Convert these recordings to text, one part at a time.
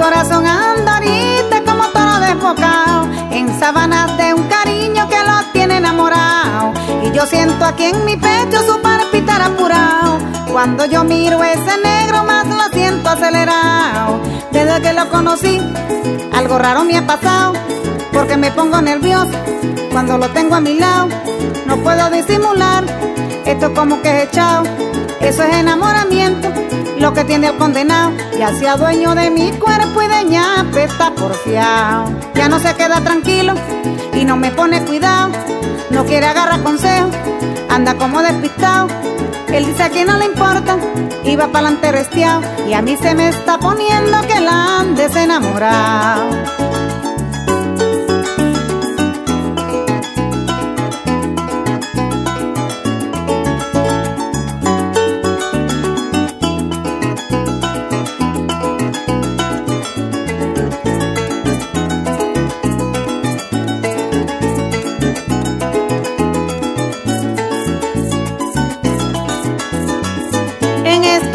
corazón andarita como toro desbocado, en sábanas de un cariño que lo tiene enamorado. Y yo siento aquí en mi pecho su palpitar apurado. Cuando yo miro ese negro más lo siento acelerado. Desde que lo conocí, algo raro me ha pasado, porque me pongo nervioso cuando lo tengo a mi lado. No puedo disimular, esto como que es echado, eso es enamoramiento lo que tiene el condenado. Ya sea dueño de mi cuerpo y de ñape está porfiado. Ya no se queda tranquilo y no me pone cuidado. No quiere agarrar consejo, anda como despistado. Él dice que no le importa y va para adelante restiado. Y a mí se me está poniendo que la andes enamorado.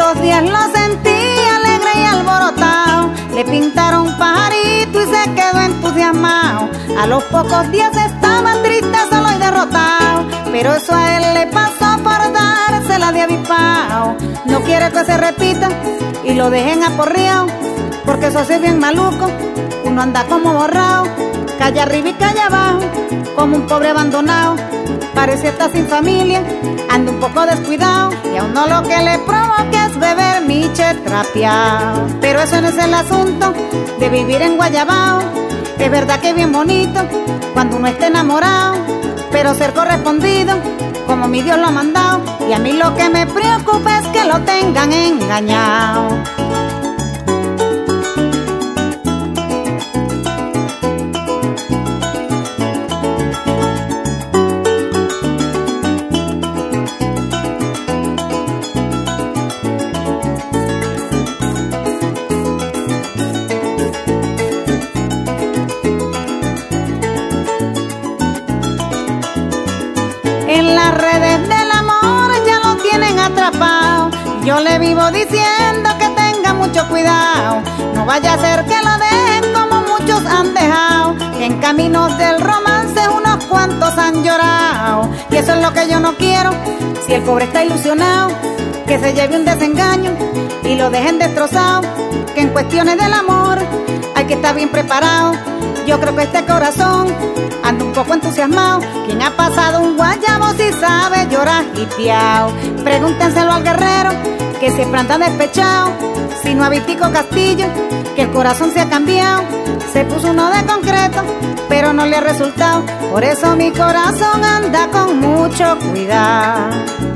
Estos días lo sentí alegre y alborotado. Le pintaron pajarito y se quedó entusiasmado. A los pocos días estaba triste, solo y derrotado. Pero eso a él le pasó por dársela de avispao. No quiere que se repita y lo dejen aporreado. Porque eso hace bien maluco. Uno anda como borrado, calle arriba y calle abajo, como un pobre abandonado. Parece estar sin familia, anda un poco descuidado y a uno lo que le provoca es beber miche trapeado. Pero eso no es el asunto de vivir en Guayabao. Es verdad que es bien bonito cuando uno está enamorado, pero ser correspondido como mi Dios lo ha mandado. Y a mí lo que me preocupa es que lo tengan engañado. Yo le vivo diciendo que tenga mucho cuidado. No vaya a ser que lo dejen como muchos han dejado. En caminos del romance unos cuantos han llorado. Y eso es lo que yo no quiero. Si el pobre está ilusionado, que se lleve un desengaño y lo dejen destrozado. Que en cuestiones del amor hay que estar bien preparado. Yo creo que este corazón anda un poco entusiasmado. ¿Quién ha pasado un guayabo si sabe llorar y piao? Pregúntenselo al guerrero que siempre anda despechado. Si no ha Vitico Castillo, que el corazón se ha cambiado. Se puso uno de concreto, pero no le ha resultado. Por eso mi corazón anda con mucho cuidado.